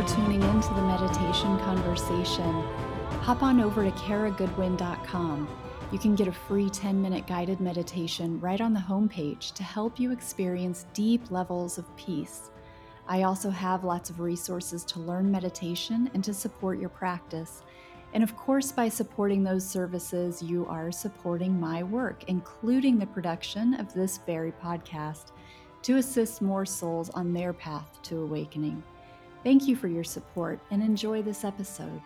For tuning in to the meditation conversation. Hop on over to karagoodwin.com. You can get a free 10 minute guided meditation right on the homepage to help you experience deep levels of peace. I also have lots of resources to learn meditation and to support your practice. And of course, by supporting those services, you are supporting my work, including the production of this very podcast, to assist more souls on their path to awakening. Thank you for your support and enjoy this episode.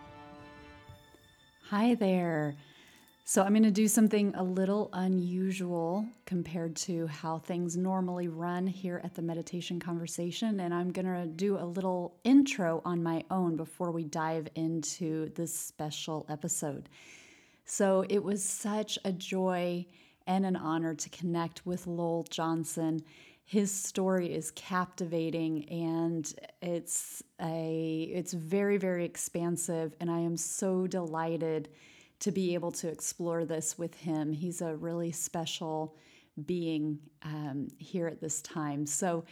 Hi there. So, I'm going to do something a little unusual compared to how things normally run here at the meditation conversation. And I'm going to do a little intro on my own before we dive into this special episode. So, it was such a joy and an honor to connect with Lowell Johnson his story is captivating and it's a it's very very expansive and i am so delighted to be able to explore this with him. He's a really special being um, here at this time. So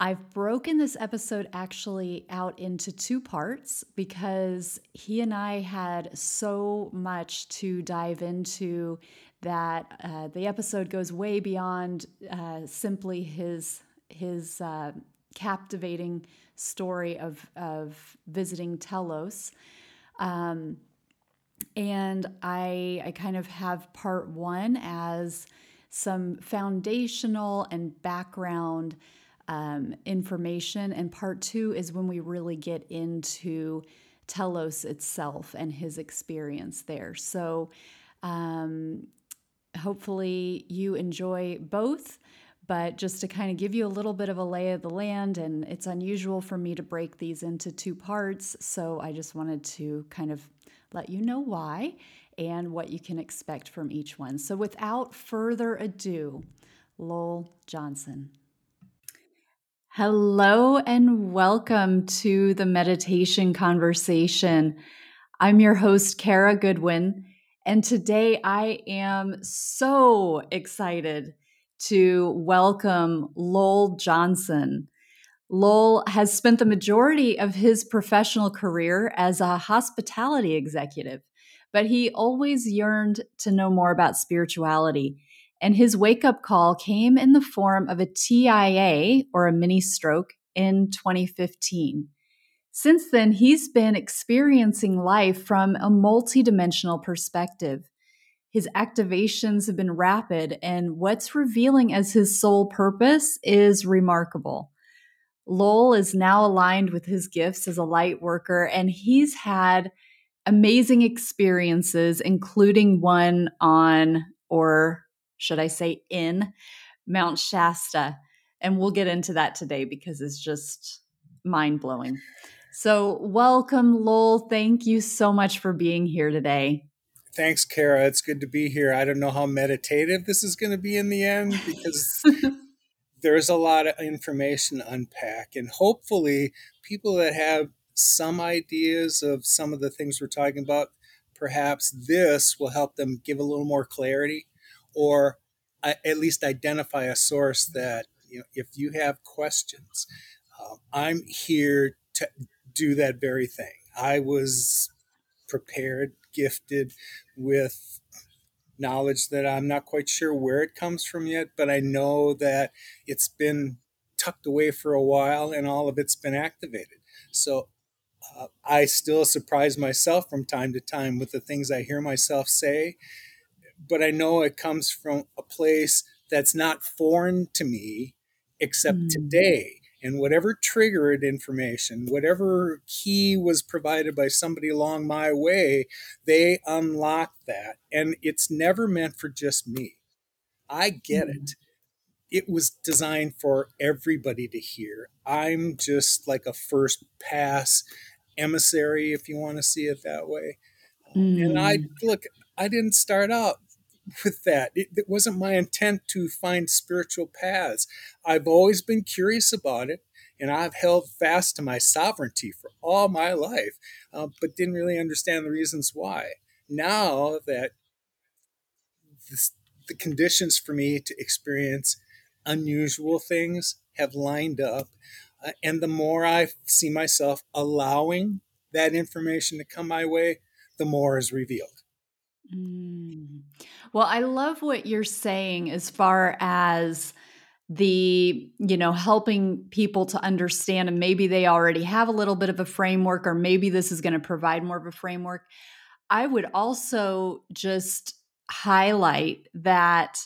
I've broken this episode actually out into two parts because he and I had so much to dive into that uh, the episode goes way beyond uh, simply his his uh, captivating story of of visiting Telos. Um, and I I kind of have part one as some foundational and background um, information, and part two is when we really get into Telos itself and his experience there. So. Um, hopefully you enjoy both. But just to kind of give you a little bit of a lay of the land, and it's unusual for me to break these into two parts. So I just wanted to kind of let you know why and what you can expect from each one. So without further ado, Lowell Johnson. Hello and welcome to the meditation conversation. I'm your host, Kara Goodwin. And today I am so excited to welcome Lowell Johnson. Lowell has spent the majority of his professional career as a hospitality executive, but he always yearned to know more about spirituality. And his wake up call came in the form of a TIA or a mini stroke in 2015. Since then, he's been experiencing life from a multidimensional perspective. His activations have been rapid, and what's revealing as his sole purpose is remarkable. Lowell is now aligned with his gifts as a light worker, and he's had amazing experiences, including one on, or should I say, in Mount Shasta. And we'll get into that today because it's just mind blowing. So, welcome, Lowell. Thank you so much for being here today. Thanks, Kara. It's good to be here. I don't know how meditative this is going to be in the end because there's a lot of information to unpack. And hopefully, people that have some ideas of some of the things we're talking about, perhaps this will help them give a little more clarity or at least identify a source that, you know, if you have questions, um, I'm here to do that very thing. I was prepared, gifted with knowledge that I'm not quite sure where it comes from yet, but I know that it's been tucked away for a while and all of it's been activated. So uh, I still surprise myself from time to time with the things I hear myself say, but I know it comes from a place that's not foreign to me except mm. today and whatever triggered information, whatever key was provided by somebody along my way, they unlock that. And it's never meant for just me. I get mm-hmm. it. It was designed for everybody to hear. I'm just like a first pass emissary, if you want to see it that way. Mm. And I mm. look, I didn't start out with that. It, it, wasn't my intent to find spiritual paths. I've always been curious about it, and I've held fast to my sovereignty for all my life, uh, but didn't really understand the reasons why. Now that this, the conditions for me to experience unusual things have lined up, Uh, and the more I see myself allowing that information to come my way, the more is revealed. Mm. Well, I love what you're saying as far as the you know helping people to understand and maybe they already have a little bit of a framework or maybe this is going to provide more of a framework i would also just highlight that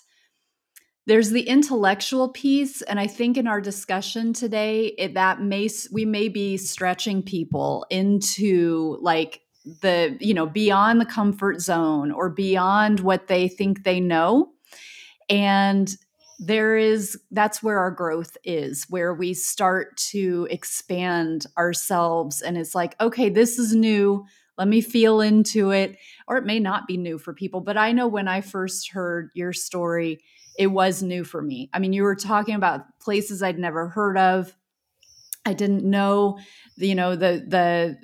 there's the intellectual piece and i think in our discussion today it, that may we may be stretching people into like the you know beyond the comfort zone or beyond what they think they know. And there is that's where our growth is where we start to expand ourselves. And it's like okay this is new. Let me feel into it. Or it may not be new for people but i know when i first heard your story it was new for me. I mean you were talking about places i'd never heard of. I didn't know you know the the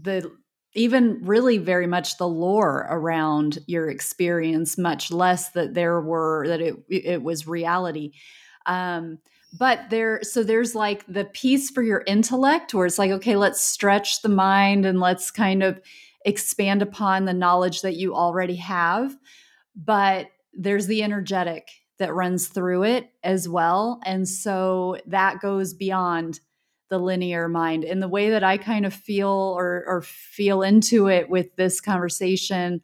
the even really very much the lore around your experience, much less that there were that it it was reality. Um, but there, so there's like the piece for your intellect, where it's like, okay, let's stretch the mind and let's kind of expand upon the knowledge that you already have. But there's the energetic that runs through it as well, and so that goes beyond the linear mind and the way that i kind of feel or, or feel into it with this conversation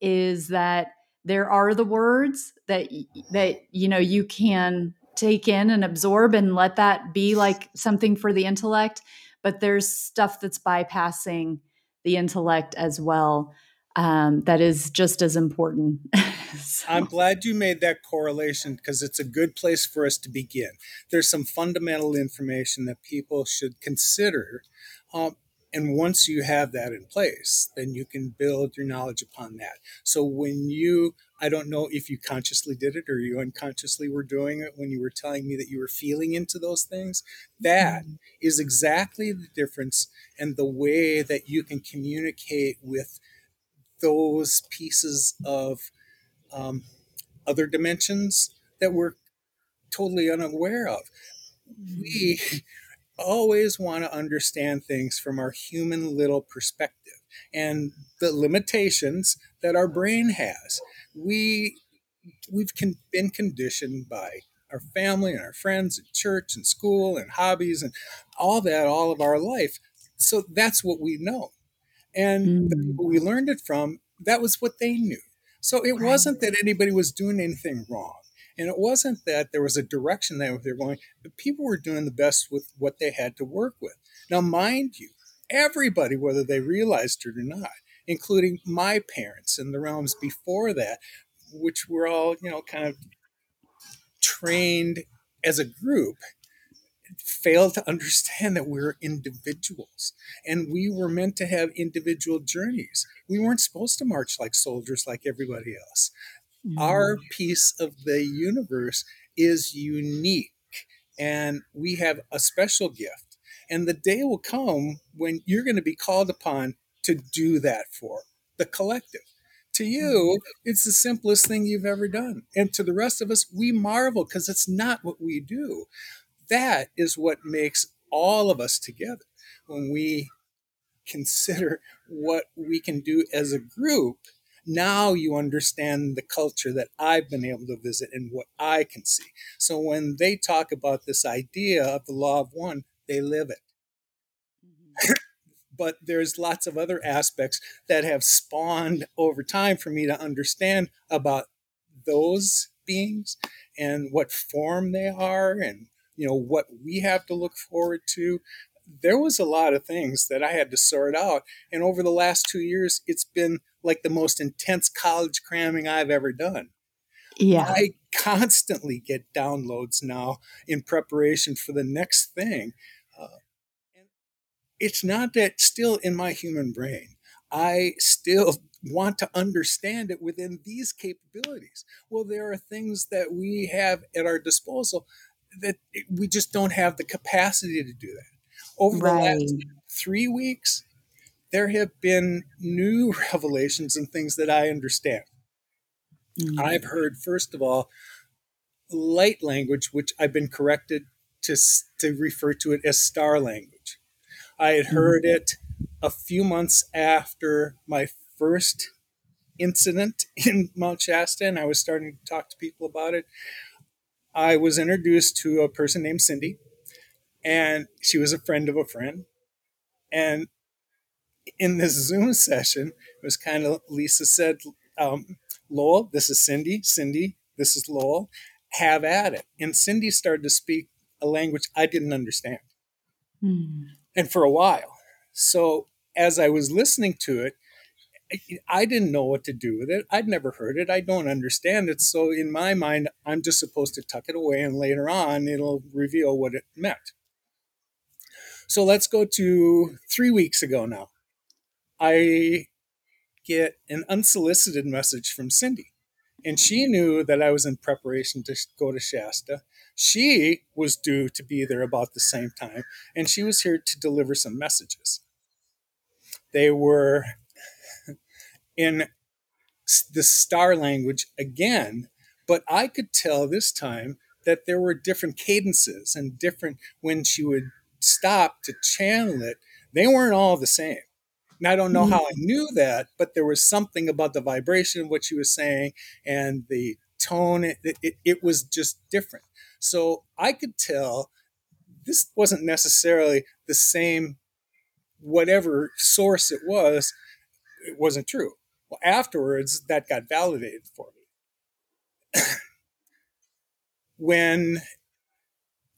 is that there are the words that that you know you can take in and absorb and let that be like something for the intellect but there's stuff that's bypassing the intellect as well um, that is just as important. so. I'm glad you made that correlation because it's a good place for us to begin. There's some fundamental information that people should consider. Um, and once you have that in place, then you can build your knowledge upon that. So when you, I don't know if you consciously did it or you unconsciously were doing it when you were telling me that you were feeling into those things, that mm-hmm. is exactly the difference and the way that you can communicate with those pieces of um, other dimensions that we're totally unaware of. We always want to understand things from our human little perspective and the limitations that our brain has. We we've con- been conditioned by our family and our friends and church and school and hobbies and all that all of our life. So that's what we know. And mm. the people we learned it from, that was what they knew. So it right. wasn't that anybody was doing anything wrong. And it wasn't that there was a direction that they were going, but people were doing the best with what they had to work with. Now, mind you, everybody, whether they realized it or not, including my parents and the realms before that, which were all, you know, kind of trained as a group fail to understand that we're individuals and we were meant to have individual journeys. We weren't supposed to march like soldiers like everybody else. Mm-hmm. Our piece of the universe is unique and we have a special gift. And the day will come when you're going to be called upon to do that for the collective. To you, mm-hmm. it's the simplest thing you've ever done. And to the rest of us, we marvel because it's not what we do that is what makes all of us together when we consider what we can do as a group now you understand the culture that I've been able to visit and what I can see. So when they talk about this idea of the law of one, they live it. Mm-hmm. but there's lots of other aspects that have spawned over time for me to understand about those beings and what form they are and you know what we have to look forward to. There was a lot of things that i had to sort out and over the last two years it's been like the most intense college cramming i've ever done. Yeah. I constantly get downloads now in preparation for the next thing uh, and it's not that still in my human brain. I still want to understand it within these capabilities. Well there are things that we have at our disposal that we just don't have the capacity to do that. Over right. the last three weeks, there have been new revelations and things that I understand. Mm-hmm. I've heard, first of all, light language, which I've been corrected to, to refer to it as star language. I had mm-hmm. heard it a few months after my first incident in Mount Shasta, and I was starting to talk to people about it. I was introduced to a person named Cindy, and she was a friend of a friend. And in this Zoom session, it was kind of Lisa said, um, Lowell, this is Cindy. Cindy, this is Lowell. Have at it. And Cindy started to speak a language I didn't understand. Mm. And for a while. So as I was listening to it, I didn't know what to do with it. I'd never heard it. I don't understand it. So in my mind, I'm just supposed to tuck it away and later on it'll reveal what it meant. So let's go to three weeks ago now. I get an unsolicited message from Cindy. And she knew that I was in preparation to go to Shasta. She was due to be there about the same time, and she was here to deliver some messages. They were in the star language again, but I could tell this time that there were different cadences and different when she would stop to channel it, they weren't all the same. And I don't know how I knew that, but there was something about the vibration of what she was saying and the tone. It, it, it was just different. So I could tell this wasn't necessarily the same, whatever source it was, it wasn't true. Well, afterwards, that got validated for me. when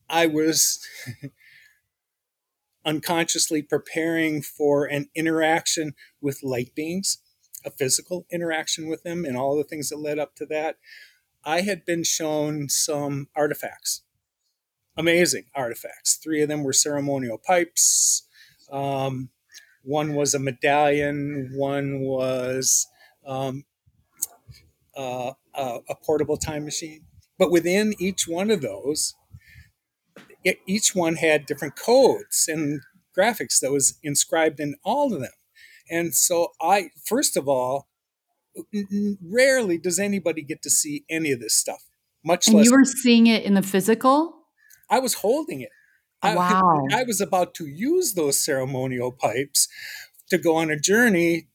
I was unconsciously preparing for an interaction with light beings, a physical interaction with them, and all the things that led up to that, I had been shown some artifacts, amazing artifacts. Three of them were ceremonial pipes. Um, one was a medallion. One was um, uh, a, a portable time machine. But within each one of those, it, each one had different codes and graphics that was inscribed in all of them. And so I, first of all, rarely does anybody get to see any of this stuff. Much and less. you were seeing it in the physical. I was holding it. Wow. I, I was about to use those ceremonial pipes to go on a journey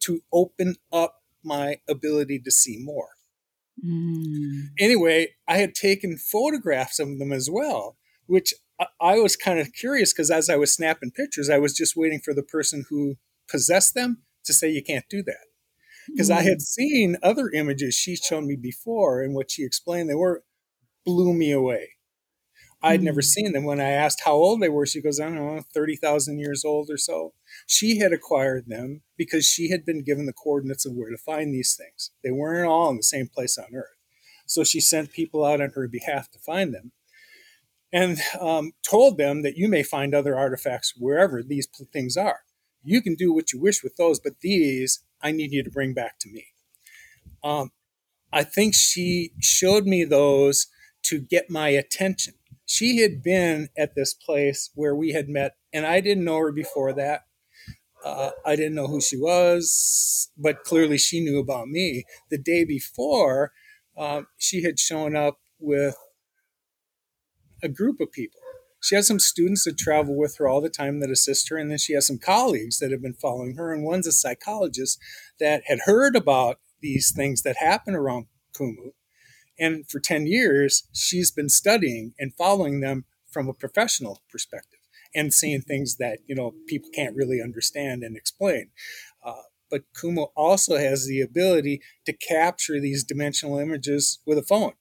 to open up my ability to see more. Mm. Anyway, I had taken photographs of them as well which I, was kind of curious because as I was snapping pictures, I was just waiting for the person who possessed them to say you can't do that. Because mm I had mm. seen other images she'd shown me before, and what she explained they were blew me away. I'd never seen them. When I asked how old they were, she goes, I don't know, 30,000 years old or so. She had acquired them because she had been given the coordinates of where to find these things. They weren't all in the same place on Earth. So she sent people out on her behalf to find them and um, told them that you may find other artifacts wherever these things are. You can do what you wish with those, but these I need you to bring back to me. Um, I think she showed me those to get my attention. She had been at this place where we had met, and I didn't know her before that. Uh, I didn't know who she was, but clearly she knew about me. The day before, uh, she had shown up with a group of people. She has some students that travel with her all the time that assist her, and then she has some colleagues that have been following her. And one's a psychologist that had heard about these things that happen around Kumu. And for 10 years, she's been studying and following them from a professional perspective and seeing things that, you know, people can't really understand and explain. Uh, but Kumu also has the ability to capture these dimensional images with a phone.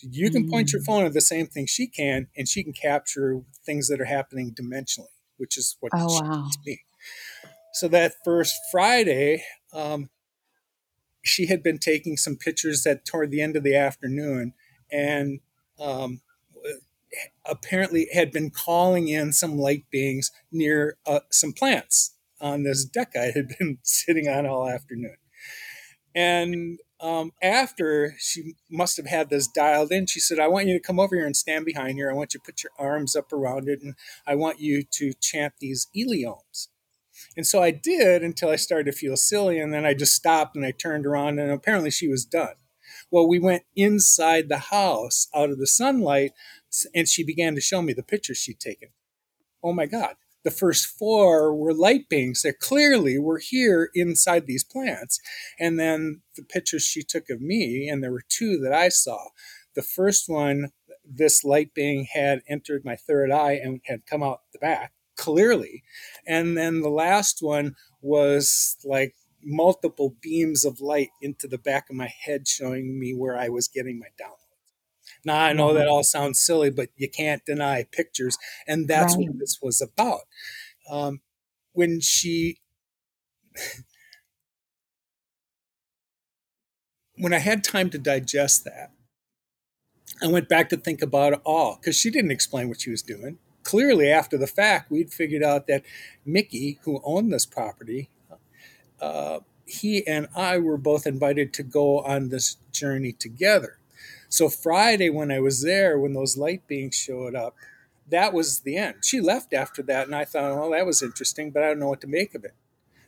You can point your mm. phone at the same thing she can, and she can capture things that are happening dimensionally, which is what oh, she wow. to me. So that first Friday, um, she had been taking some pictures that toward the end of the afternoon, and um, apparently had been calling in some light beings near uh, some plants on this deck I had been sitting on all afternoon. And um, after she must have had this dialed in, she said, I want you to come over here and stand behind here. I want you to put your arms up around it, and I want you to chant these Ilioms. And so I did until I started to feel silly, and then I just stopped and I turned around, and apparently she was done. Well, we went inside the house out of the sunlight, And she began to show me the pictures she'd taken. Oh my God. The first four were light beings that clearly were here inside these plants. And then the pictures she took of me, and there were two that I saw. The first one, this light being had entered my third eye and had come out the back clearly. And then the last one was like multiple beams of light into the back of my head, showing me where I was getting my download. Now, I know that mm-hmm. all sounds silly, but you can't deny pictures. And that's right. what this was about. Um, when she, when I had time to digest that, I went back to think about it all because she didn't explain what she was doing. Clearly, after the fact, we'd figured out that Mickey, who owned this property, uh, he and I were both invited to go on this journey together. So Friday, when I was there, when those light beings showed up, that was the end. She left after that, and I thought, well, that was interesting, but I don't know what to make of it.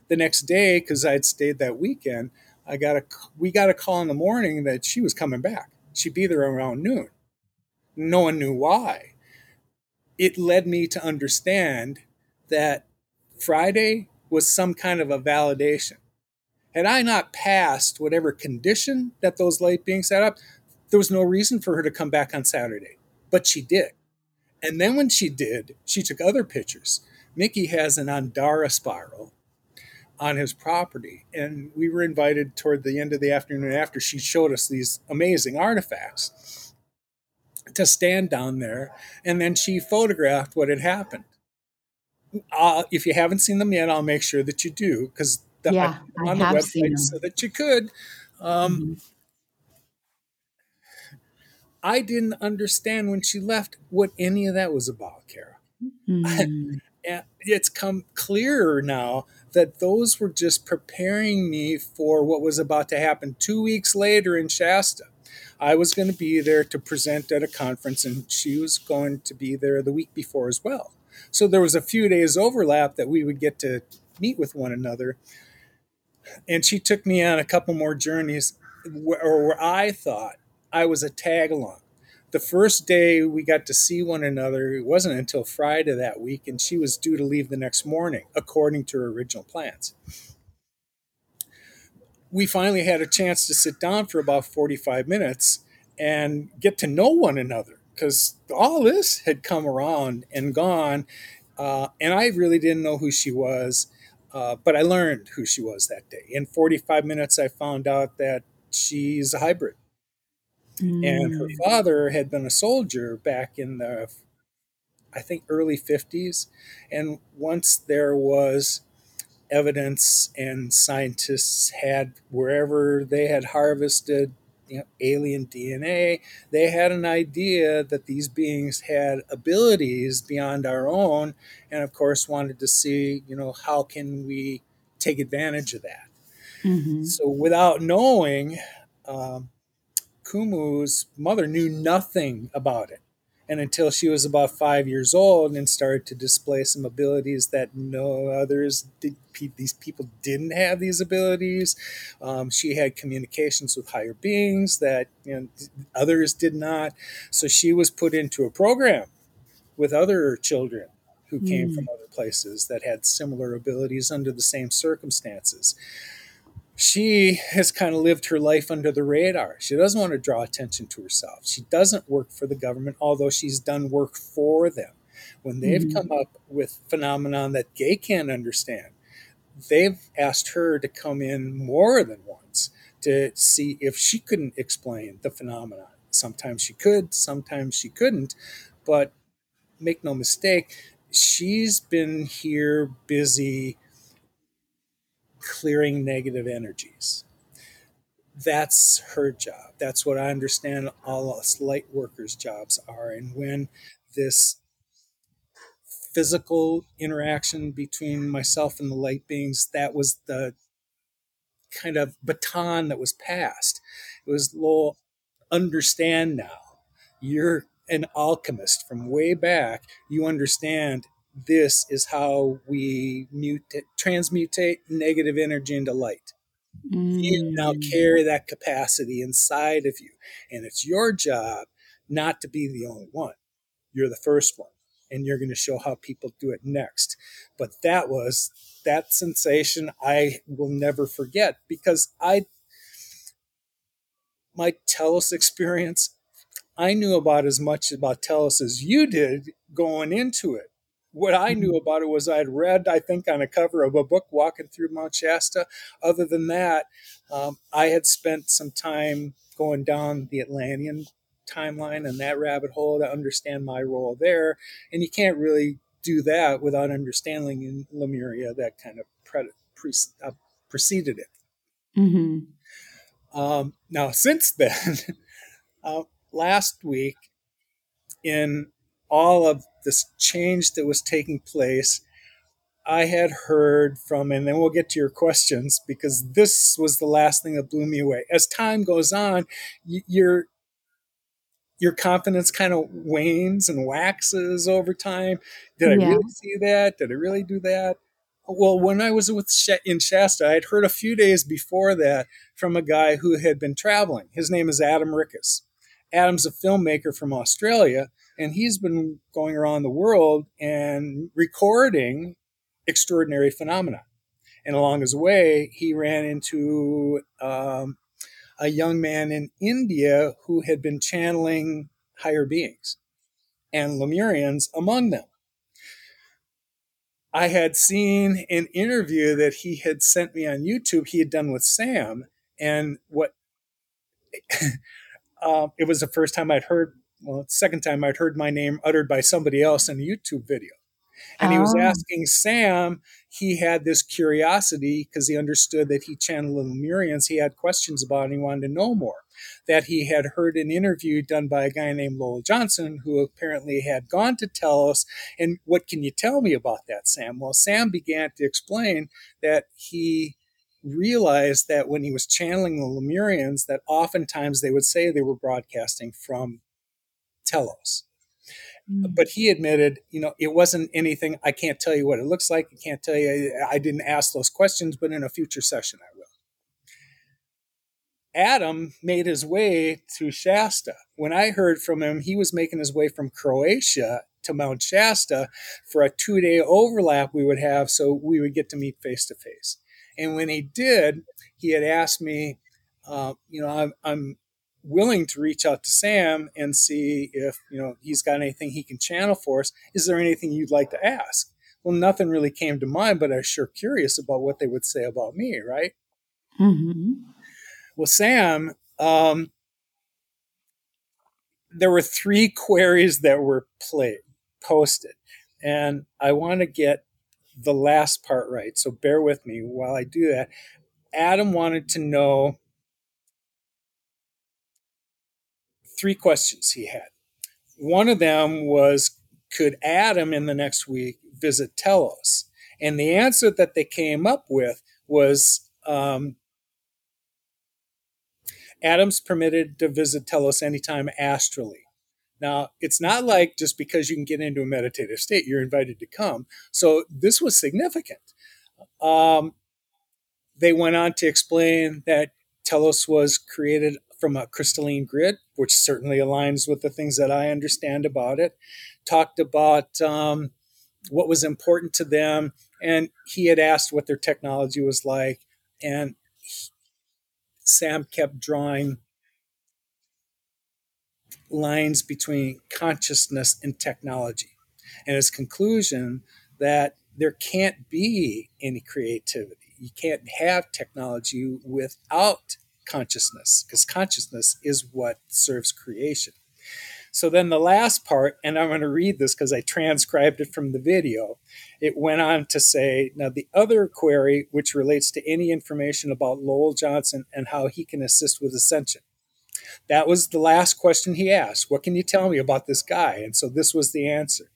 The next day, because I'd stayed that weekend, I got a we got a call in the morning that she was coming back. She'd be there around noon. No one knew why. It led me to understand that Friday was some kind of a validation. Had I not passed whatever condition that those light being set up, there was no reason for her to come back on Saturday. But she did. And then when she did, she took other pictures. Mickey has an Andara spiral on his property. And we were invited toward the end of the afternoon after she showed us these amazing artifacts to stand down there. And then she photographed what had happened. Uh, if you haven't seen them yet, I'll make sure that you do because yeah, on the website so that you could. Um, mm-hmm. I didn't understand when she left what any of that was about, Kara. Mm-hmm. it's come clearer now that those were just preparing me for what was about to happen two weeks later in Shasta. I was going to be there to present at a conference, and she was going to be there the week before as well. So there was a few days overlap that we would get to meet with one another. And she took me on a couple more journeys where, where I thought I was a tag along. The first day we got to see one another, it wasn't until Friday that week, and she was due to leave the next morning, according to her original plans. We finally had a chance to sit down for about 45 minutes and get to know one another because all this had come around and gone. Uh, and I really didn't know who she was, uh, but I learned who she was that day. In 45 minutes, I found out that she's a hybrid. Mm. And her mm. father had been a soldier back in the, I think, early 50s. And once there was evidence and scientists had, wherever they had harvested you know, alien DNA, they had an idea that these beings had abilities beyond our own, and of course wanted to see, you know, how can we take advantage of that. Mm-hmm. So without knowing, um, Kumu's mother knew nothing about it and until she was about five years old and started to display some abilities that no others did, these people didn't have these abilities um, she had communications with higher beings that you know, others did not so she was put into a program with other children who came mm. from other places that had similar abilities under the same circumstances she has kind of lived her life under the radar. She doesn't want to draw attention to herself. She doesn't work for the government, although she's done work for them. When they've mm-hmm. come up with phenomenon that they can't understand, they've asked her to come in more than once to see if she couldn't explain the phenomenon. Sometimes she could, sometimes she couldn't, but make no mistake, she's been here busy clearing negative energies. That's her job. That's what I understand all us light workers' jobs are. And when this physical interaction between myself and the light beings, that was the kind of baton that was passed. It was, Lowell, understand now. You're an alchemist from way back. You understand this is how we mutate, transmutate negative energy into light. Mm. You now carry that capacity inside of you. And it's your job not to be the only one. you're the first one and you're going to show how people do it next. But that was that sensation I will never forget because I my Telos experience, I knew about as much about Telos as you did going into it. What I knew mm-hmm. about it was I'd read, I think, on a cover of a book walking through Mount Shasta. Other than that, um, I had spent some time going down the Atlantean timeline and that rabbit hole to understand my role there. And you can't really do that without understanding in Lemuria that kind of pre- pre- uh, preceded it. Mm-hmm. Um, now, since then, uh, last week, in all of this change that was taking place, I had heard from, and then we'll get to your questions because this was the last thing that blew me away. As time goes on, your your confidence kind of wanes and waxes over time. Did I really see that? Did I really do that? Well, when I was with in Shasta, I had heard a few days before that from a guy who had been traveling. His name is Adam Rickes. Adam's a filmmaker from Australia, and he's been going around the world and recording extraordinary phenomena. And along his way, he ran into um, a young man in India who had been channeling higher beings and Lemurians among them. I had seen an interview that he had sent me on YouTube, he had done with Sam. And what uh, it was the first time I'd heard, well, second time I'd heard my name uttered by somebody else in a YouTube video. And oh. he was oh. asking Sam, he had this curiosity because he understood that he channeled the Lemurians. He had questions about and he wanted to know more. That he had heard an interview done by a guy named Lowell Johnson, who apparently had gone to Telos. And what can you tell me about that, Sam? Well, Sam began to explain that he realized that when he was channeling the Lemurians, that oftentimes they would say they were broadcasting from Telos. Mm. But he admitted, you know, it wasn't anything. I can't tell you what it looks like. I can't tell you. I didn't ask those questions, but in a future session, I will. Adam made his way to Shasta. When I heard from him, he was making his way from Croatia to Mount Shasta for a two day overlap we would have so we would get to meet face to face. And when he did, he had asked me, uh, you know, I'm, I'm willing to reach out to Sam and see if you know he's got anything he can channel for us. Is there anything you'd like to ask? Well, nothing really came to mind, but I was sure curious about what they would say about me, right? Mm-hmm. Well, Sam, um, there were three queries that were played, posted, and I want to get the last part right. So bear with me while I do that. Adam wanted to know three questions he had. One of them was Could Adam in the next week visit Telos? And the answer that they came up with was um, Adam's permitted to visit Telos anytime astrally. Now, it's not like just because you can get into a meditative state, you're invited to come. So this was significant. Um, they went on to explain that Telos was created from a crystalline grid, which certainly aligns with the things that I understand about it. Talked about um, what was important to them, and he had asked what their technology was like, and he, Sam kept drawing lines between consciousness and technology, and his conclusion that there can't be any creativity. You can't have technology without consciousness, because consciousness is what serves creation. So then the last part, and I'm going to read this because I transcribed it from the video. It went on to say, now the other query, which relates to any information about Lowell Johnson and how he can assist with ascension. That was the last question he asked. What can you tell me about this guy? And so this was the answer.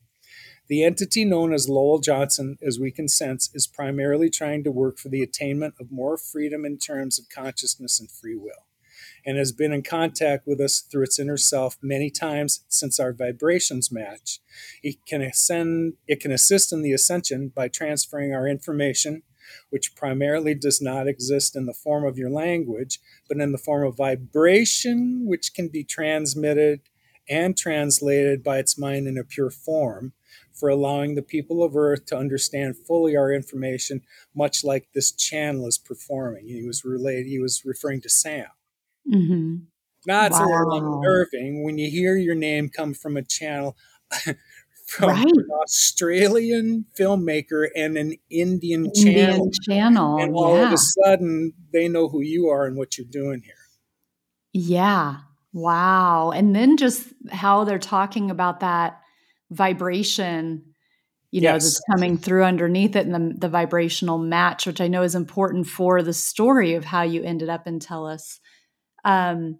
The entity known as Lowell Johnson, as we can sense, is primarily trying to work for the attainment of more freedom in terms of consciousness and free will, and has been in contact with us through its inner self many times since our vibrations match. It can ascend, it can assist in the ascension by transferring our information, which primarily does not exist in the form of your language, but in the form of vibration, which can be transmitted and translated by its mind in a pure form for allowing the people of Earth to understand fully our information, much like this channel is performing. He was related. He was referring to Sam. Mm-hmm. Not wow. so unnerving when you hear your name come from a channel from right. an Australian filmmaker and an Indian, Indian channel. channel. And all yeah. of a sudden, they know who you are and what you're doing here. Yeah. Wow. And then just how they're talking about that vibration, you know, yes. that's coming through underneath it and the, the vibrational match, which I know is important for the story of how you ended up in Telos. Um,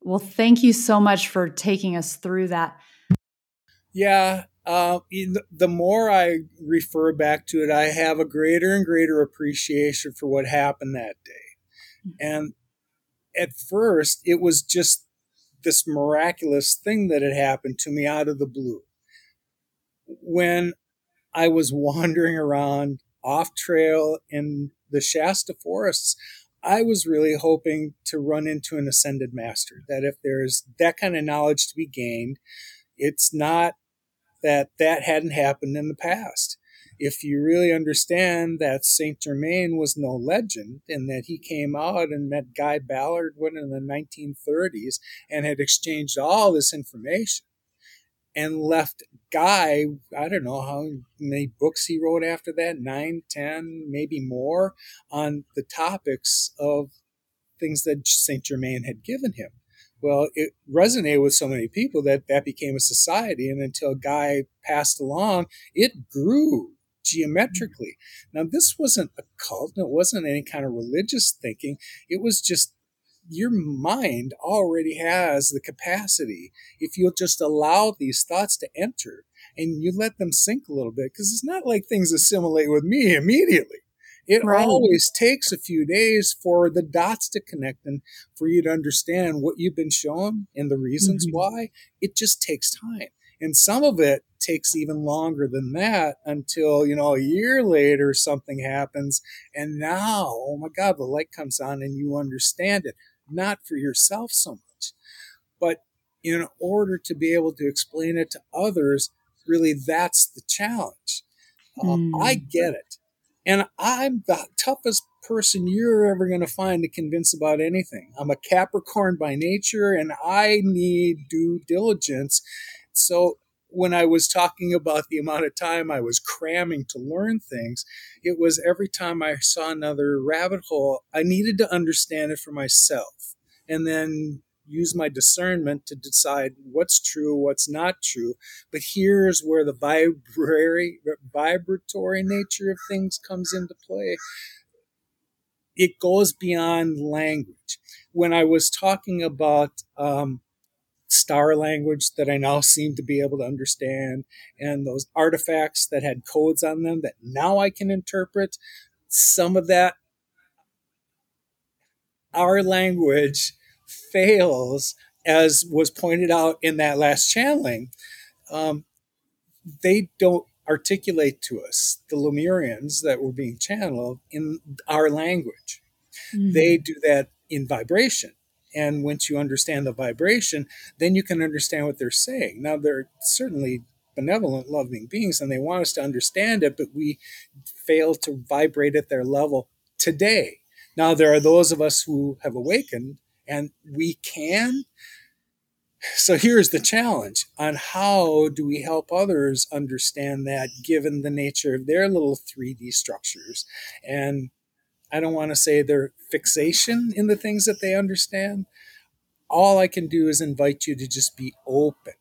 well, thank you so much for taking us through that. Yeah, uh, the more I refer back to it, I have a greater and greater appreciation for what happened that day. Mm-hmm. And at first, it was just this miraculous thing that had happened to me out of the blue. When I was wandering around off trail in the Shasta forests, I was really hoping to run into an ascended master. That if there's that kind of knowledge to be gained, it's not that that hadn't happened in the past. If you really understand that Saint Germain was no legend and that he came out and met Guy Ballard when in the 1930s and had exchanged all this information and left Guy, I don't know how many books he wrote after that, nine, ten, maybe more, on the topics of things that Saint Germain had given him. Well, it resonated with so many people that that became a society. And until Guy passed along, it grew geometrically. Now, this wasn't a cult, and it wasn't any kind of religious thinking. It was just your mind already has the capacity, if you'll just allow these thoughts to enter and you let them sink a little bit, because it's not like things assimilate with me immediately. It right. always takes a few days for the dots to connect and for you to understand what you've been shown and the reasons mm-hmm. why. It just takes time. And some of it takes even longer than that until, you know, a year later something happens. And now, oh my God, the light comes on and you understand it. Not for yourself so much, but in order to be able to explain it to others, really that's the challenge. Uh, mm. I get it. And I'm the toughest person you're ever going to find to convince about anything. I'm a Capricorn by nature and I need due diligence. So when I was talking about the amount of time I was cramming to learn things, it was every time I saw another rabbit hole, I needed to understand it for myself. And then use my discernment to decide what's true, what's not true. But here's where the vibratory, vibratory nature of things comes into play. It goes beyond language. When I was talking about um, star language that I now seem to be able to understand, and those artifacts that had codes on them that now I can interpret, some of that, our language fails, as was pointed out in that last channeling, um, they don't articulate to us the Lemurians that were being channeled in our language. Mm-hmm. They do that in vibration. And once you understand the vibration, then you can understand what they're saying. Now, they're certainly benevolent, loving beings, and they want us to understand it, but we fail to vibrate at their level today. Now, there are those of us who have awakened and we can. So here's the challenge on how do we help others understand that given the nature of their little 3D structures. And I don't want to say their fixation in the things that they understand. All I can do is invite you to just be open.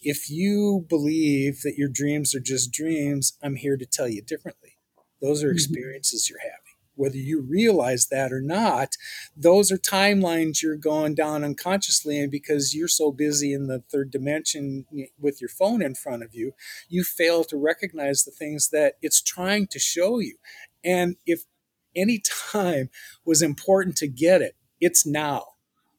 If you believe that your dreams are just dreams, I'm here to tell you differently. Those are mm-hmm. experiences you're having whether you realize that or not, those are timelines you're going down unconsciously. And because you're so busy in the third dimension with your phone in front of you, you fail to recognize the things that it's trying to show you. And if any time was important to get it, it's now.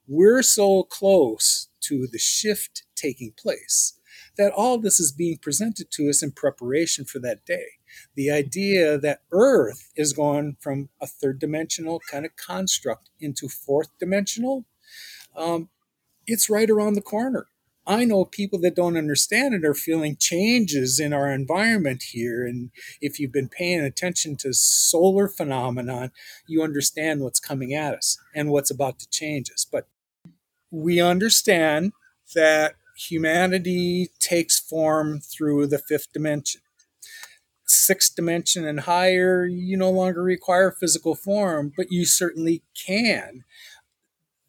We're so close to the shift taking place that all this is being presented to us in preparation for that day the idea that Earth is going from a third dimensional kind of construct into fourth dimensional, um, it's right around the corner. I know people that don't understand it are feeling changes in our environment here. And if you've been paying attention to solar phenomenon, you understand what's coming at us and what's about to change us. But we understand that humanity takes form through the fifth dimension. Sixth dimension and higher, you no longer require physical form, but you certainly can.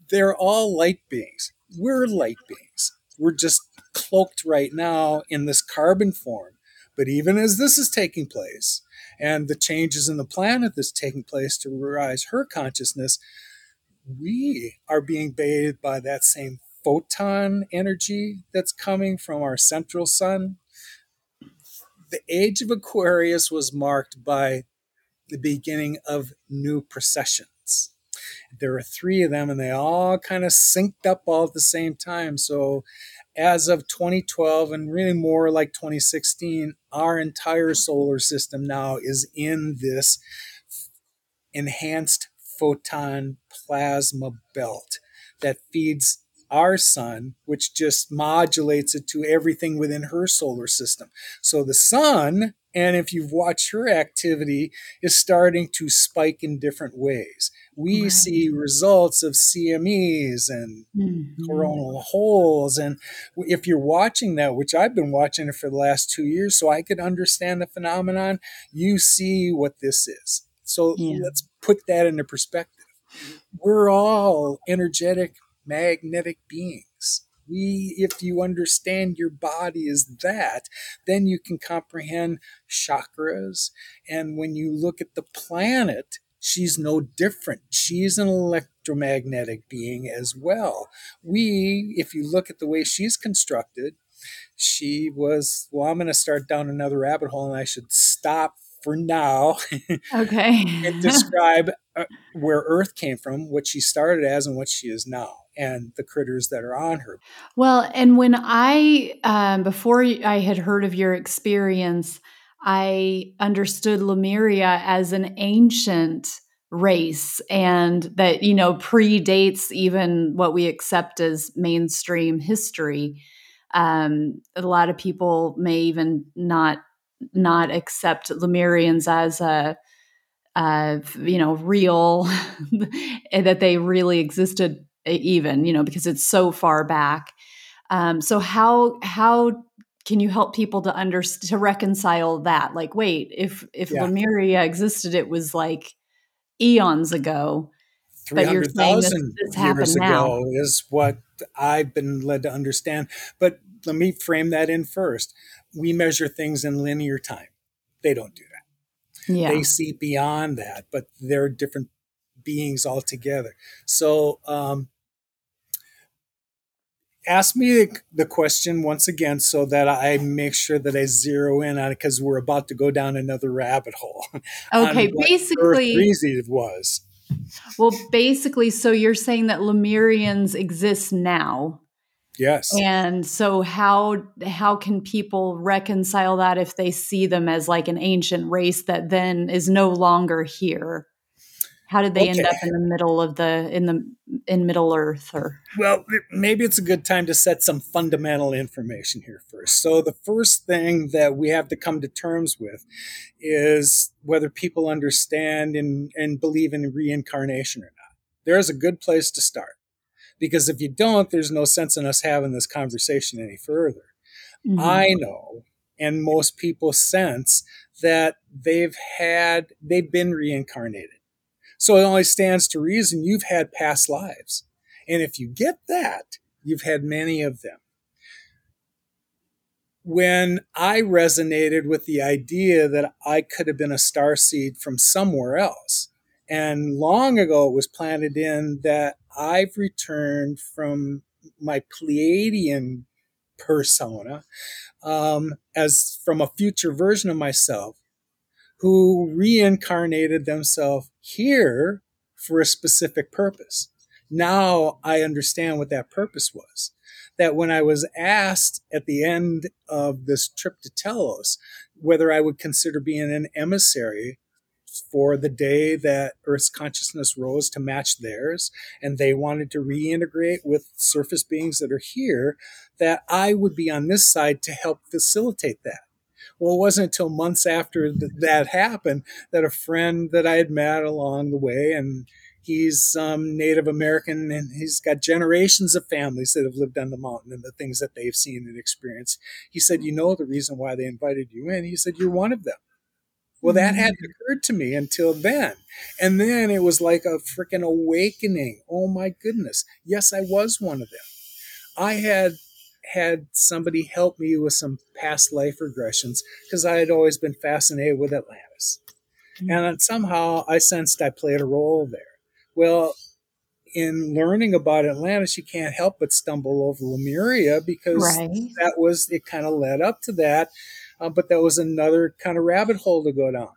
They're all light beings. We're light beings we're just cloaked right now in this carbon form. But even as this is taking place, and the changes in the planet that's taking place to rise her consciousness, we are being bathed by that same photon energy that's coming from our central sun. The age of Aquarius was marked by the beginning of new precessions. There are three of them, and they all kind of synced up all at the same time. So, as of 2012, and really more like 2016, our entire solar system now is in this enhanced photon plasma belt that feeds our sun, which just modulates it to everything within her solar system. So the sun, and if you've watched her activity, is starting to spike in different ways we right. see results of CMEs and mm-hmm. coronal holes. And if you're watching that, which I've been watching it for the last two years, so I could understand the phenomenon, you see what this is. So yeah. let's put that into perspective. We're all energetic, magnetic beings. We, if you understand your body is that, then you can comprehend chakras. And when you look at the planet, she's no different. She's an electromagnetic being as well. We, if you look at the way she's constructed, she was, well, I'm going to start down another rabbit hole and I should stop for now. Okay. and describe uh, where Earth came from, what she started as, and what she is now. And the critters that are on her. Well, and when I, um, before I had heard of your experience, I understood Lemuria as an ancient race and that, you know, predates even what we accept as mainstream history. Um, a lot of people may even not not accept Lemurians as a you know real that they really existed even you know because it's so far back um, so how how can you help people to under to reconcile that like wait if if yeah. lemuria existed it was like eons ago but you're saying this, this years ago now. is what i've been led to understand but let me frame that in first we measure things in linear time they don't do that yeah. they see beyond that but they're different beings altogether so um, ask me the question once again so that I make sure that I zero in on it because we're about to go down another rabbit hole. Okay, basically, Earth was. Well, basically, so you're saying that Lemurians exist now. Yes. And so how how can people reconcile that if they see them as like an ancient race that then is no longer here? How did they okay. end up in the middle of the in the in Middle Earth or Well, maybe it's a good time to set some fundamental information here first. So the first thing that we have to come to terms with is whether people understand and, and believe in reincarnation or not. There's a good place to start. Because if you don't, there's no sense in us having this conversation any further. Mm-hmm. I know and most people sense that they've had they've been reincarnated so it only stands to reason you've had past lives. And if you get that, you've had many of them. When I resonated with the idea that I could have been a star seed from somewhere else, and long ago it was planted in that I've returned from my Pleiadian persona um, as from a future version of myself who reincarnated themselves here for a specific purpose. Now I understand what that purpose was. That when I was asked at the end of this trip to Telos whether I would consider being an emissary for the day that Earth's consciousness rose to match theirs, and they wanted to reintegrate with surface beings that are here, that I would be on this side to help facilitate that. Well, it wasn't until months after th- that happened that a friend that I had met along the way, and he's um, Native American, and he's got generations of families that have lived on the mountain and the things that they've seen and experienced. He said, "You know the reason why they invited you in?" He said, "You're one of them." Well, that hadn't mm. occurred to me until then. And then it was like a freaking awakening. Oh my goodness. Yes, I was one of them. I had had somebody help me with some past life regressions because I had always been fascinated with Atlantis. Mm-hmm. And somehow I sensed I played a role there. Well, in learning about Atlantis, you can't help but stumble over Lemuria because right. that was, it kind of led up to that uh, but that was another kind of rabbit hole to go down.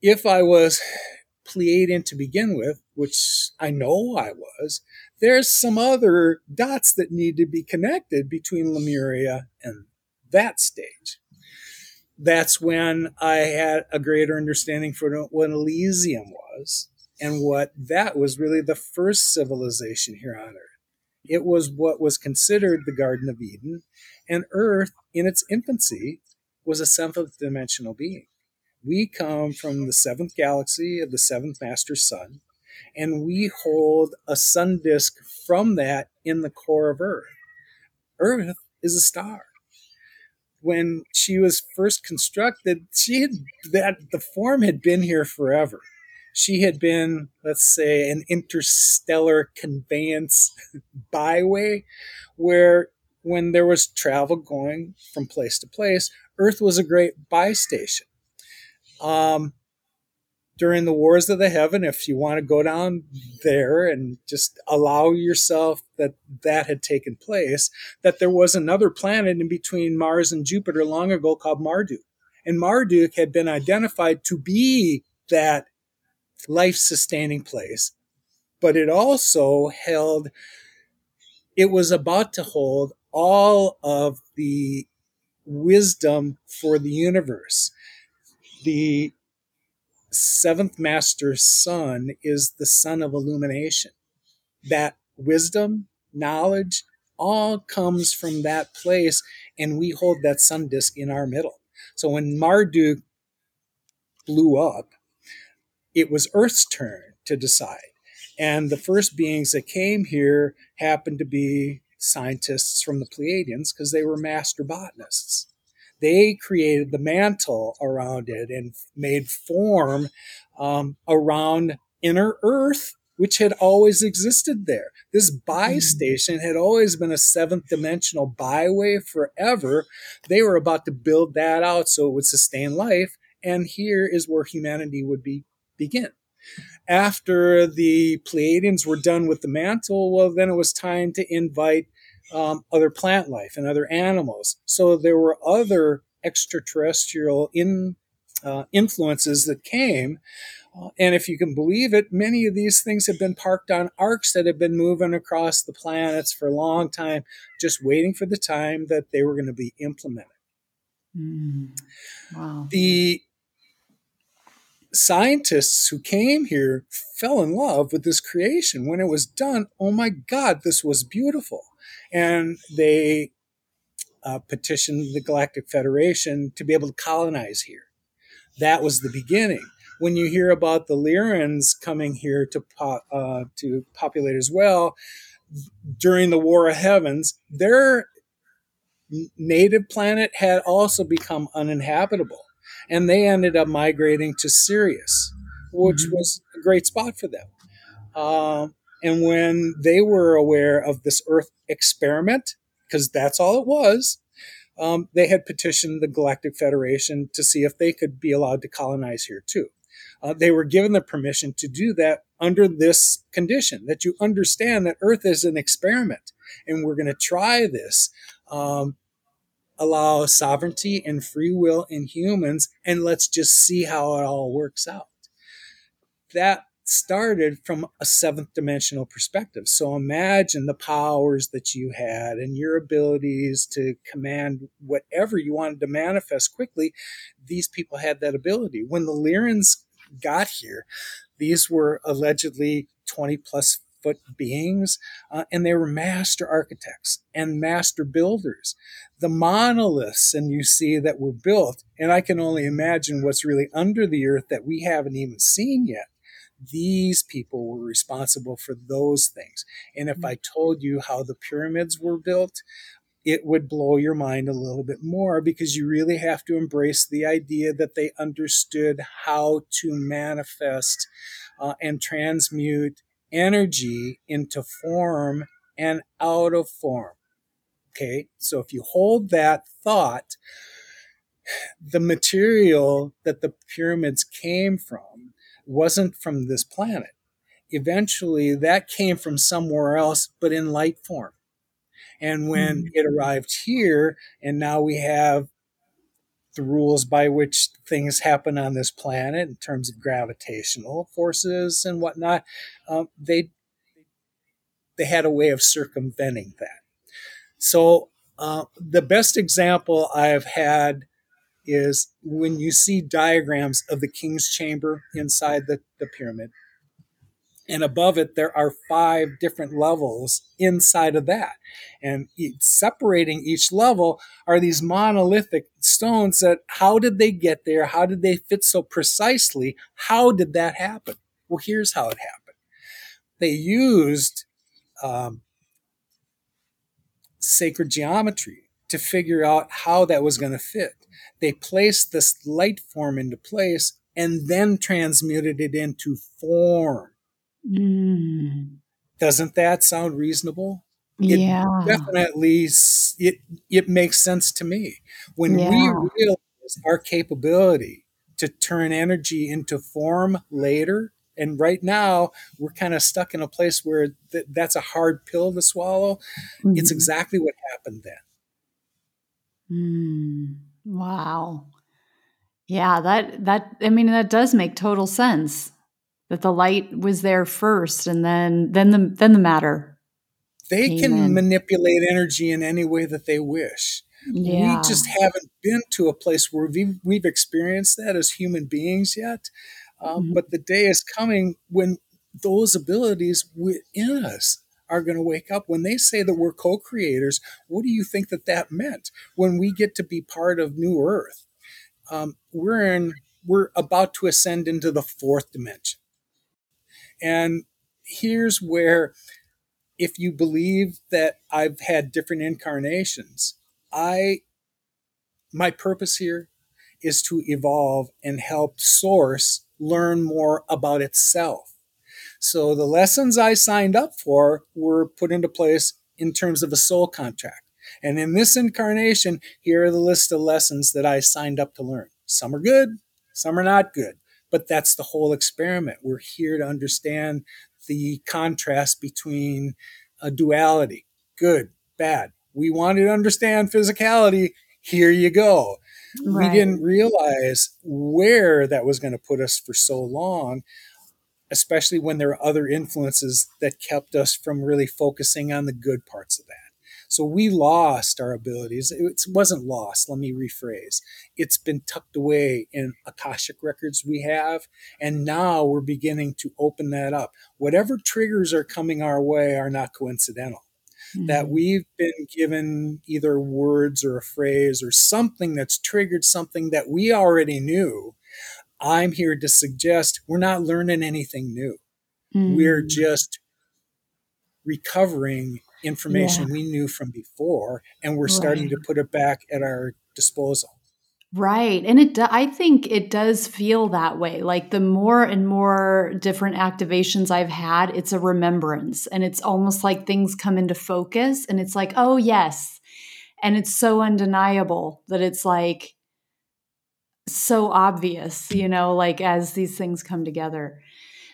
If I was Pleiadian to begin with, which I know I was, there's some other dots that need to be connected between Lemuria and that stage. That's when I had a greater understanding for what Elysium was and what that was really the first civilization here on Earth. It was what was considered the Garden of Eden, and Earth, in its infancy, was a seventh dimensional being. We come from the seventh galaxy of the seventh master sun, and we hold a sun disk from that in the core of Earth. Earth is a star. When she was first constructed, she had that the form had been here forever. She had been, let's say, an interstellar conveyance byway where when there was travel going from place to place, Earth was a great buy station. Um, during the wars of the heaven, if you want to go down there and just allow yourself that that had taken place, that there was another planet in between Mars and Jupiter long ago called Marduk. And Marduk had been identified to be that life sustaining place, but it also held, it was about to hold all of the wisdom for the universe. The seventh master's sun is the sun of illumination. That wisdom, knowledge, all comes from that place, and we hold that sun disk in our middle. So when Marduk blew up, it was Earth's turn to decide. And the first beings that came here happened to be scientists from the Pleiadians because they were master botanists. They created the mantle around it and made form um, around inner Earth, which had always existed there. This by hmm. station had always been a seventh dimensional byway forever. They were about to build that out so it would sustain life. And here is where humanity would be begin after the Pleiadians were done with the mantle, well, then it was time to invite um, other plant life and other animals. So there were other extraterrestrial in, uh, influences that came. Uh, and if you can believe it, many of these things have been parked on arks that have been moving across the planets for a long time, just waiting for the time that they were going to be implemented. Mm. Wow. The scientists who came here fell in love with this creation. When it was done, oh my God, this was beautiful and they uh, petitioned the Galactic Federation to be able to colonize here. That was the beginning. When you hear about the Lyrans coming here to po- uh, to populate as well during the War of Heavens, their native planet had also become uninhabitable, and they ended up migrating to Sirius, which mm-hmm. was a great spot for them. Uh, and when they were aware of this Earth experiment, because that's all it was, um, they had petitioned the Galactic Federation to see if they could be allowed to colonize here too. Uh, they were given the permission to do that under this condition that you understand that Earth is an experiment and we're going to try this. Um, allow sovereignty and free will in humans, and let's just see how it all works out. That started from a seventh dimensional perspective. So imagine the powers that you had and your abilities to command whatever you wanted to manifest quickly. These people had that ability. When the Lyrans got here. These were allegedly 20 plus foot beings, uh, and they were master architects and master builders. The monoliths, and you see that were built, and I can only imagine what's really under the earth that we haven't even seen yet. These people were responsible for those things. And if I told you how the pyramids were built, it would blow your mind a little bit more because you really have to embrace the idea that they understood how to manifest uh, and transmute energy into form and out of form. Okay, so if you hold that thought, the material that the pyramids came from wasn't from this planet. Eventually, that came from somewhere else, but in light form. And when mm-hmm. it arrived here, and now we have the rules by which things happen on this planet in terms of gravitational forces and whatnot, um, they they had a way of circumventing that. So uh, the best example I've had is when you see diagrams of the king's chamber inside the, the pyramid. And above it, there are five different levels inside of that. And separating each level are these monolithic stones that how did they get there? How did they fit so precisely? How did that happen? Well, here's how it happened. They used um, sacred geometry to figure out how that was going to fit. They placed this light form into place and then transmuted it into form. Mm. Doesn't that sound reasonable? Yeah. It definitely it it makes sense to me. When yeah. we realize our capability to turn energy into form later, and right now we're kind of stuck in a place where th- that's a hard pill to swallow. Mm-hmm. It's exactly what happened then. Mm. Wow. Yeah, that that I mean that does make total sense that the light was there first and then then the then the matter they can manipulate energy in any way that they wish yeah. we just haven't been to a place where we've, we've experienced that as human beings yet um, mm-hmm. but the day is coming when those abilities within us are going to wake up. When they say that we're co-creators what do you think that that meant? When we get to be part of new earth um, we're in we're about to ascend into the fourth dimension. And here's where, if you believe that I've had different incarnations, I, my purpose here is to evolve and help source learn more about itself. So the lessons I signed up for were put into place in terms of a soul contract. And in this incarnation, here are the list of lessons that I signed up to learn. Some are good, some are not good. But that's the whole experiment. We're here to understand the contrast between a duality good, bad. We wanted to understand physicality. Here you go. Right. We didn't realize where that was going to put us for so long, especially when there are other influences that kept us from really focusing on the good parts of that. So we lost our abilities. It wasn't lost, let me rephrase. It's been tucked away in Akashic records we have. And now we're beginning to open that up. Whatever triggers are coming our way are not coincidental. Mm-hmm. That we've been given either words or a phrase or something that's triggered something that we already knew. I'm here to suggest we're not learning anything new. Mm-hmm. We're just recovering information yeah. we knew from before and we're starting to put it back at our disposal right and it i think it does feel that way like the more and more different activations i've had it's a remembrance and it's almost like things come into focus and it's like oh yes and it's so undeniable that it's like so obvious you know like as these things come together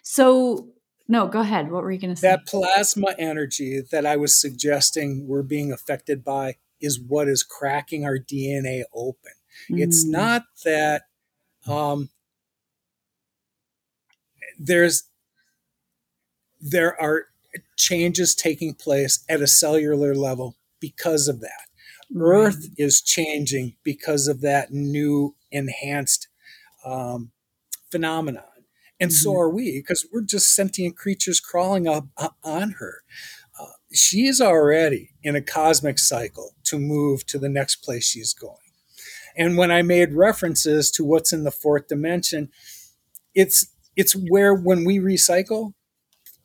so no, go ahead. What were you going to say? That plasma energy that I was suggesting we're being affected by is what is cracking our DNA open. Mm. It's not that um, there's there are changes taking place at a cellular level because of that. Earth is changing because of that new enhanced um, phenomenon. And mm-hmm. so are we, because we're just sentient creatures crawling up uh, on her. Uh, she is already in a cosmic cycle to move to the next place she's going. And when I made references to what's in the fourth dimension, it's it's where when we recycle,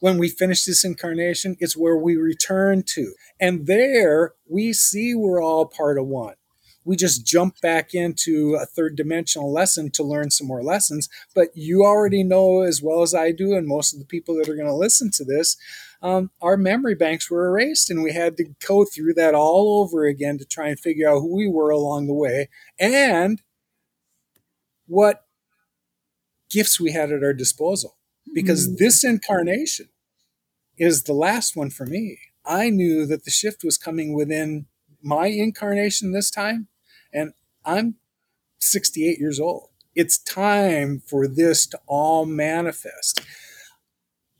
when we finish this incarnation, it's where we return to. And there we see we're all part of one. We just jump back into a third dimensional lesson to learn some more lessons. But you already know as well as I do, and most of the people that are going to listen to this, um, our memory banks were erased, and we had to go through that all over again to try and figure out who we were along the way and what gifts we had at our disposal. Because mm-hmm. this incarnation is the last one for me. I knew that the shift was coming within my incarnation this time, and I'm 68 years old. It's time for this to all manifest.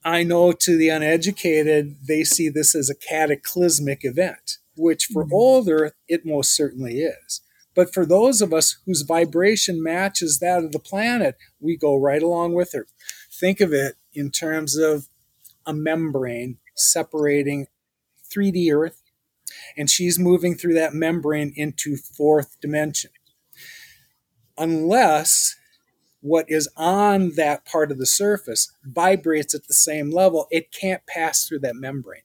I know to the uneducated, they see this as a cataclysmic event, which for mm-hmm. older, it most certainly is. But for those of us whose vibration matches that of the planet, we go right along with her. Think of it in terms of a membrane separating 3D Earth, and she's moving through that membrane into fourth dimension. Unless what is on that part of the surface vibrates at the same level, it can't pass through that membrane.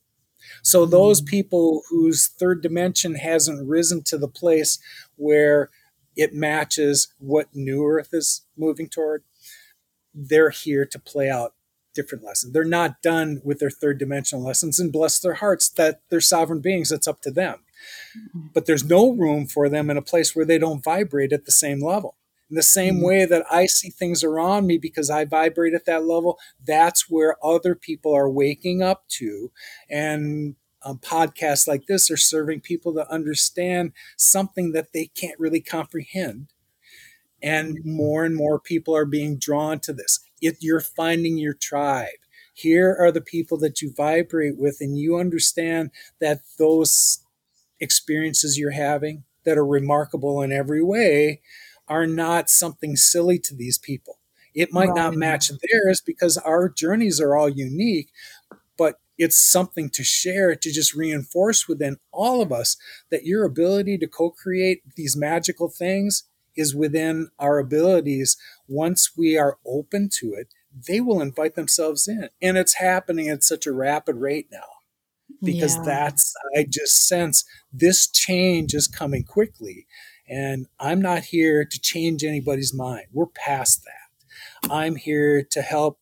So those hmm. people whose third dimension hasn't risen to the place where it matches what new earth is moving toward, they're here to play out different lessons. They're not done with their third dimensional lessons and bless their hearts that they're sovereign beings. That's up to them. Mm-hmm. But there's no room for them in a place where they don't vibrate at the same level. In the same mm-hmm. way that I see things around me because I vibrate at that level, that's where other people are waking up to. And um, podcasts like this are serving people to understand something that they can't really comprehend. And more and more people are being drawn to this it, you're finding your tribe. Here are the people that you vibrate with, and you understand that those experiences you're having that are remarkable in every way are not something silly to these people. It might right. not match theirs because our journeys are all unique, but it's something to share to just reinforce within all of us that your ability to co create these magical things is within our abilities. Once we are open to it, they will invite themselves in. And it's happening at such a rapid rate now because yeah. that's, I just sense this change is coming quickly. And I'm not here to change anybody's mind. We're past that. I'm here to help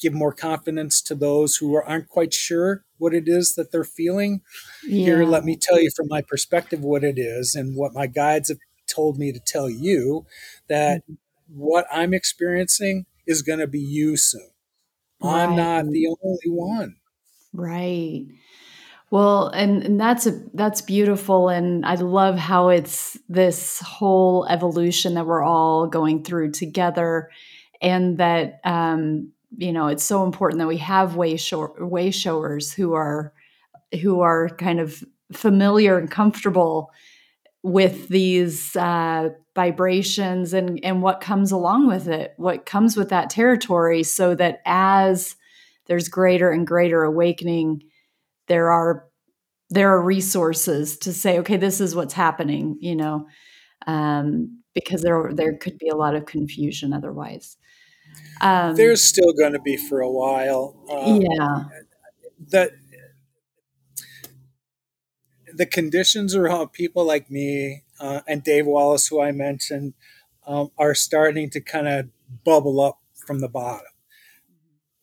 give more confidence to those who aren't quite sure what it is that they're feeling. Yeah. Here, let me tell you from my perspective what it is and what my guides have told me to tell you that mm-hmm. what I'm experiencing is going to be you soon. Right. I'm not the only one. Right. Well, and, and that's a that's beautiful and I love how it's this whole evolution that we're all going through together and that um you know, it's so important that we have way show, way showers who are who are kind of familiar and comfortable with these uh, vibrations and and what comes along with it, what comes with that territory, so that as there's greater and greater awakening, there are there are resources to say, okay, this is what's happening, you know, um, because there there could be a lot of confusion otherwise. Um, There's still going to be for a while. Um, yeah. That the conditions around people like me uh, and Dave Wallace, who I mentioned, um, are starting to kind of bubble up from the bottom.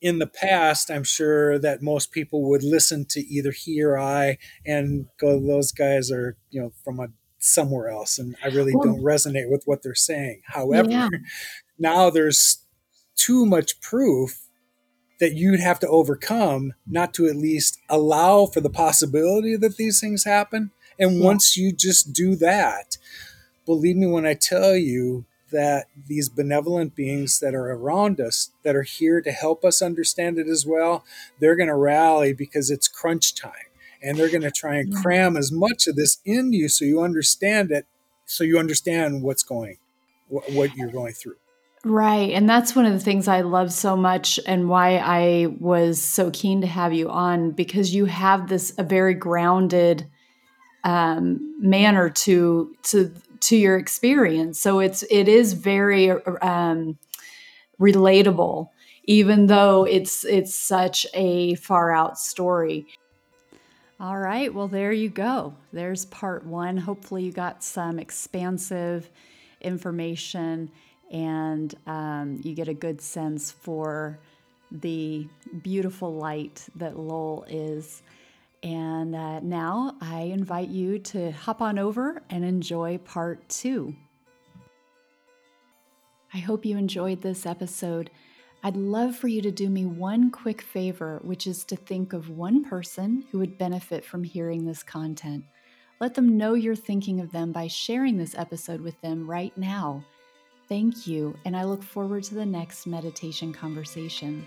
In the past, I'm sure that most people would listen to either he or I and go, "Those guys are, you know, from a somewhere else," and I really well, don't resonate with what they're saying. However, yeah. now there's too much proof that you'd have to overcome not to at least allow for the possibility that these things happen. And yeah. once you just do that, believe me when I tell you that these benevolent beings that are around us, that are here to help us understand it as well, they're going to rally because it's crunch time. And they're going to try and mm. cram as much of this in you so you understand it, so you understand what's going, what you're going through. Right. And that's one of the things I love so much and why I was so keen to have you on because you have this a very grounded um, manner to to to your experience. So it's it is very um, relatable, even though it's it's such a far out story. All right, well there you go. There's part one. Hopefully you got some expansive information and um, you get a good sense for the beautiful light that Lowell is. And uh, now I invite you to hop on over and enjoy part two. I hope you enjoyed this episode. I'd love for you to do me one quick favor, which is to think of one person who would benefit from hearing this content. Let them know you're thinking of them by sharing this episode with them right now. Thank you, and I look forward to the next meditation conversation.